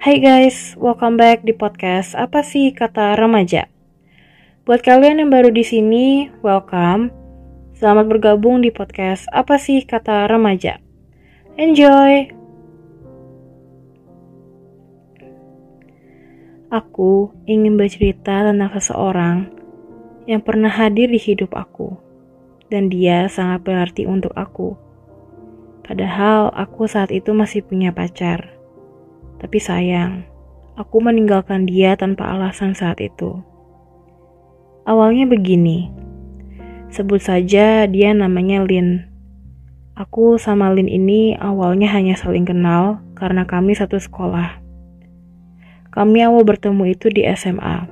Hai guys, welcome back di podcast Apa sih kata remaja? Buat kalian yang baru di sini, welcome. Selamat bergabung di podcast Apa sih kata remaja? Enjoy. Aku ingin bercerita tentang seseorang yang pernah hadir di hidup aku, dan dia sangat berarti untuk aku. Padahal aku saat itu masih punya pacar tapi sayang, aku meninggalkan dia tanpa alasan saat itu. Awalnya begini, sebut saja dia namanya Lin. Aku sama Lin ini awalnya hanya saling kenal karena kami satu sekolah. Kami awal bertemu itu di SMA.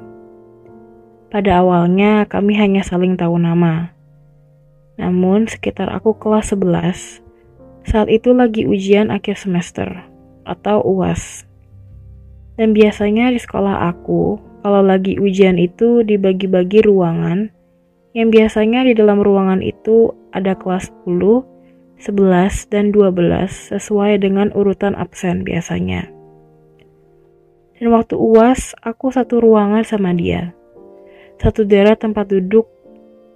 Pada awalnya kami hanya saling tahu nama. Namun sekitar aku kelas 11, saat itu lagi ujian akhir semester atau UAS. Dan biasanya di sekolah aku, kalau lagi ujian itu dibagi-bagi ruangan, yang biasanya di dalam ruangan itu ada kelas 10, 11, dan 12 sesuai dengan urutan absen biasanya. Dan waktu UAS, aku satu ruangan sama dia. Satu daerah tempat duduk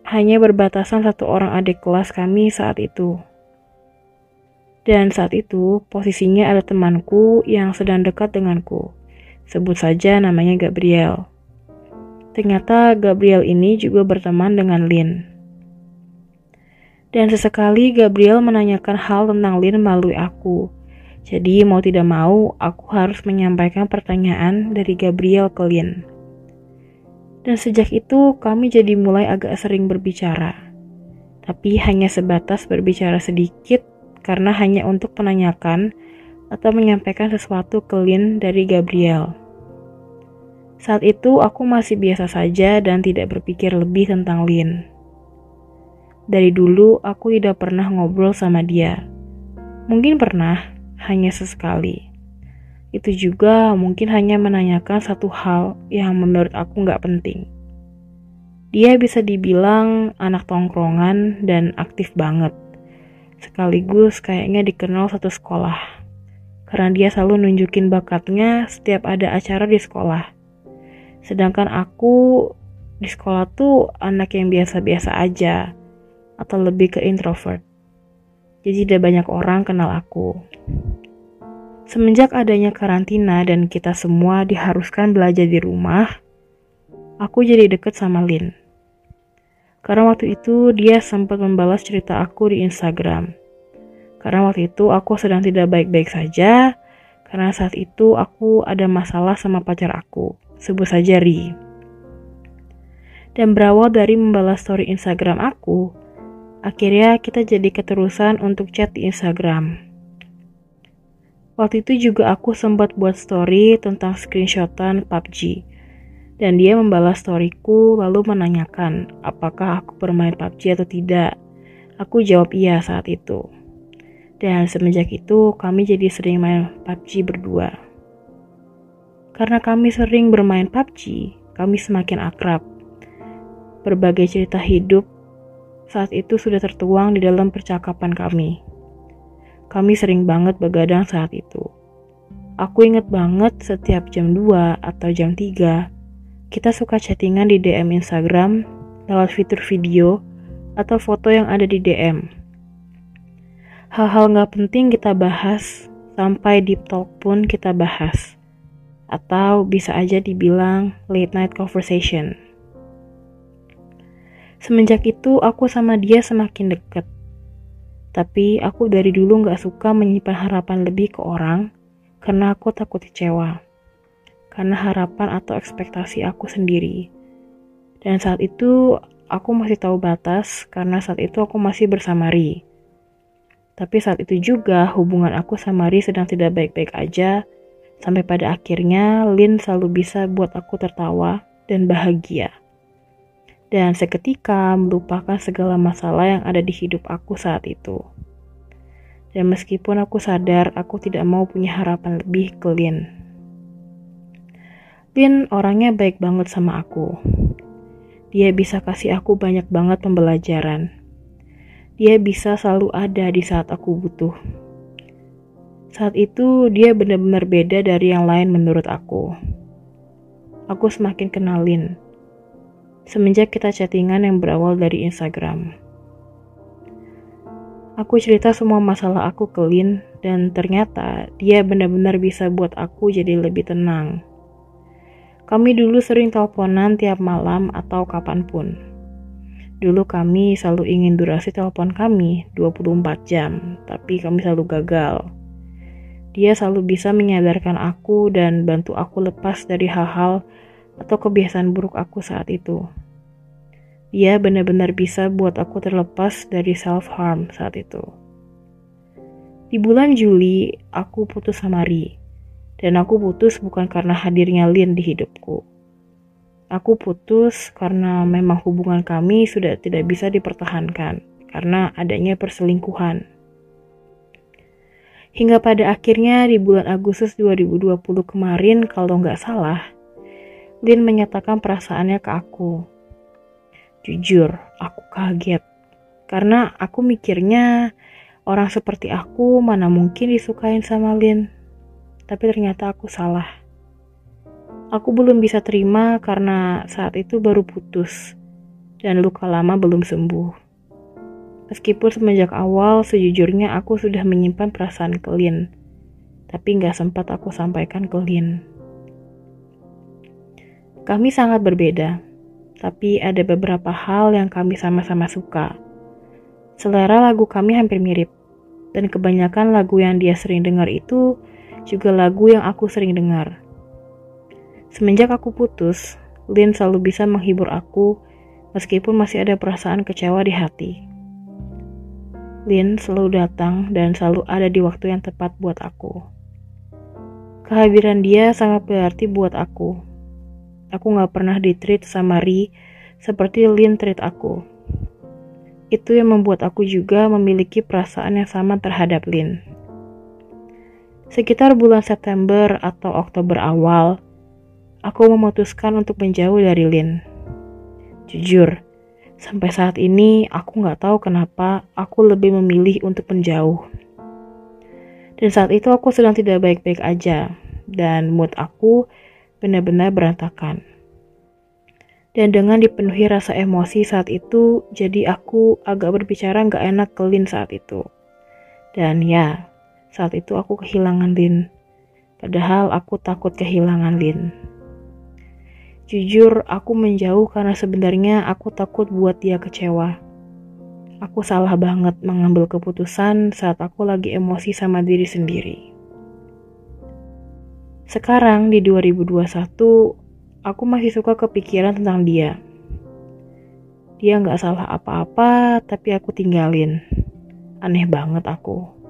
hanya berbatasan satu orang adik kelas kami saat itu. Dan saat itu, posisinya ada temanku yang sedang dekat denganku. Sebut saja namanya Gabriel. Ternyata Gabriel ini juga berteman dengan Lin. Dan sesekali Gabriel menanyakan hal tentang Lin melalui aku. Jadi mau tidak mau, aku harus menyampaikan pertanyaan dari Gabriel ke Lin. Dan sejak itu kami jadi mulai agak sering berbicara. Tapi hanya sebatas berbicara sedikit karena hanya untuk menanyakan atau menyampaikan sesuatu ke Lin dari Gabriel. Saat itu aku masih biasa saja dan tidak berpikir lebih tentang Lin. Dari dulu aku tidak pernah ngobrol sama dia. Mungkin pernah, hanya sesekali. Itu juga mungkin hanya menanyakan satu hal yang menurut aku nggak penting. Dia bisa dibilang anak tongkrongan dan aktif banget sekaligus kayaknya dikenal satu sekolah. Karena dia selalu nunjukin bakatnya setiap ada acara di sekolah. Sedangkan aku di sekolah tuh anak yang biasa-biasa aja atau lebih ke introvert. Jadi tidak banyak orang kenal aku. Semenjak adanya karantina dan kita semua diharuskan belajar di rumah, aku jadi deket sama Lin. Karena waktu itu dia sempat membalas cerita aku di Instagram. Karena waktu itu aku sedang tidak baik-baik saja, karena saat itu aku ada masalah sama pacar aku, sebut saja Ri. Dan berawal dari membalas story Instagram aku, akhirnya kita jadi keterusan untuk chat di Instagram. Waktu itu juga aku sempat buat story tentang screenshotan PUBG dan dia membalas storyku lalu menanyakan apakah aku bermain PUBG atau tidak. Aku jawab iya saat itu. Dan semenjak itu kami jadi sering main PUBG berdua. Karena kami sering bermain PUBG, kami semakin akrab. Berbagai cerita hidup saat itu sudah tertuang di dalam percakapan kami. Kami sering banget begadang saat itu. Aku inget banget setiap jam 2 atau jam 3 kita suka chattingan di DM Instagram lewat fitur video atau foto yang ada di DM. Hal-hal nggak penting kita bahas, sampai deep talk pun kita bahas. Atau bisa aja dibilang late night conversation. Semenjak itu aku sama dia semakin deket. Tapi aku dari dulu nggak suka menyimpan harapan lebih ke orang karena aku takut kecewa karena harapan atau ekspektasi aku sendiri. Dan saat itu aku masih tahu batas karena saat itu aku masih bersama Ri. Tapi saat itu juga hubungan aku sama Ri sedang tidak baik-baik aja sampai pada akhirnya Lin selalu bisa buat aku tertawa dan bahagia. Dan seketika melupakan segala masalah yang ada di hidup aku saat itu. Dan meskipun aku sadar aku tidak mau punya harapan lebih ke Lin, Pin orangnya baik banget sama aku. Dia bisa kasih aku banyak banget pembelajaran. Dia bisa selalu ada di saat aku butuh. Saat itu dia benar-benar beda dari yang lain menurut aku. Aku semakin kenalin. Semenjak kita chattingan yang berawal dari Instagram. Aku cerita semua masalah aku ke Lin dan ternyata dia benar-benar bisa buat aku jadi lebih tenang. Kami dulu sering teleponan tiap malam atau kapan pun. Dulu kami selalu ingin durasi telepon kami 24 jam, tapi kami selalu gagal. Dia selalu bisa menyadarkan aku dan bantu aku lepas dari hal-hal atau kebiasaan buruk aku saat itu. Dia benar-benar bisa buat aku terlepas dari self-harm saat itu. Di bulan Juli, aku putus sama Ri. Dan aku putus bukan karena hadirnya Lin di hidupku. Aku putus karena memang hubungan kami sudah tidak bisa dipertahankan karena adanya perselingkuhan. Hingga pada akhirnya di bulan Agustus 2020 kemarin kalau nggak salah, Lin menyatakan perasaannya ke aku. Jujur, aku kaget. Karena aku mikirnya orang seperti aku mana mungkin disukain sama Lin tapi ternyata aku salah. Aku belum bisa terima karena saat itu baru putus dan luka lama belum sembuh. Meskipun semenjak awal sejujurnya aku sudah menyimpan perasaan ke Lin, tapi nggak sempat aku sampaikan ke Lin. Kami sangat berbeda, tapi ada beberapa hal yang kami sama-sama suka. Selera lagu kami hampir mirip, dan kebanyakan lagu yang dia sering dengar itu juga lagu yang aku sering dengar. Semenjak aku putus, Lin selalu bisa menghibur aku meskipun masih ada perasaan kecewa di hati. Lin selalu datang dan selalu ada di waktu yang tepat buat aku. Kehadiran dia sangat berarti buat aku. Aku gak pernah ditreat sama Ri seperti Lin treat aku. Itu yang membuat aku juga memiliki perasaan yang sama terhadap Lin. Sekitar bulan September atau Oktober awal, aku memutuskan untuk menjauh dari Lin. Jujur, sampai saat ini aku nggak tahu kenapa aku lebih memilih untuk menjauh. Dan saat itu aku sedang tidak baik-baik aja, dan mood aku benar-benar berantakan. Dan dengan dipenuhi rasa emosi saat itu, jadi aku agak berbicara nggak enak ke Lin saat itu. Dan ya, saat itu aku kehilangan Lin. Padahal aku takut kehilangan Lin. Jujur, aku menjauh karena sebenarnya aku takut buat dia kecewa. Aku salah banget mengambil keputusan saat aku lagi emosi sama diri sendiri. Sekarang di 2021, aku masih suka kepikiran tentang dia. Dia nggak salah apa-apa, tapi aku tinggalin. Aneh banget aku.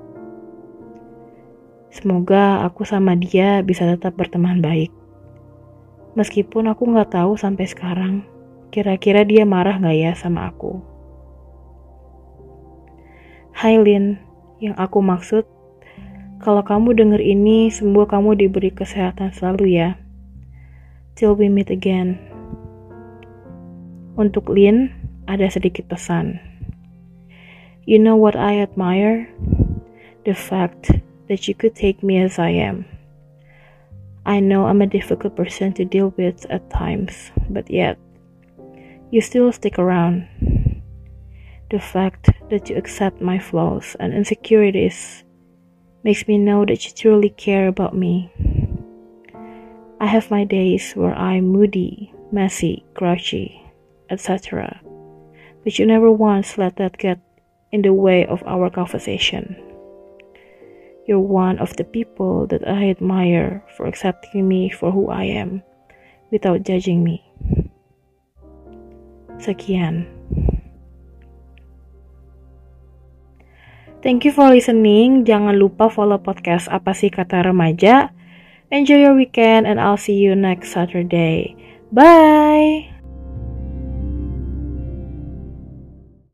Semoga aku sama dia bisa tetap berteman baik. Meskipun aku nggak tahu sampai sekarang, kira-kira dia marah nggak ya sama aku. Hai Lin, yang aku maksud, kalau kamu denger ini, semoga kamu diberi kesehatan selalu ya. Till we meet again. Untuk Lin, ada sedikit pesan. You know what I admire? The fact that you could take me as I am. I know I'm a difficult person to deal with at times, but yet, you still stick around. The fact that you accept my flaws and insecurities makes me know that you truly care about me. I have my days where I'm moody, messy, grouchy, etc. But you never once let that get in the way of our conversation. You're one of the people that I admire for accepting me for who I am without judging me. Sekian. Thank you for listening. Jangan lupa follow podcast Apa sih kata remaja. Enjoy your weekend and I'll see you next Saturday. Bye.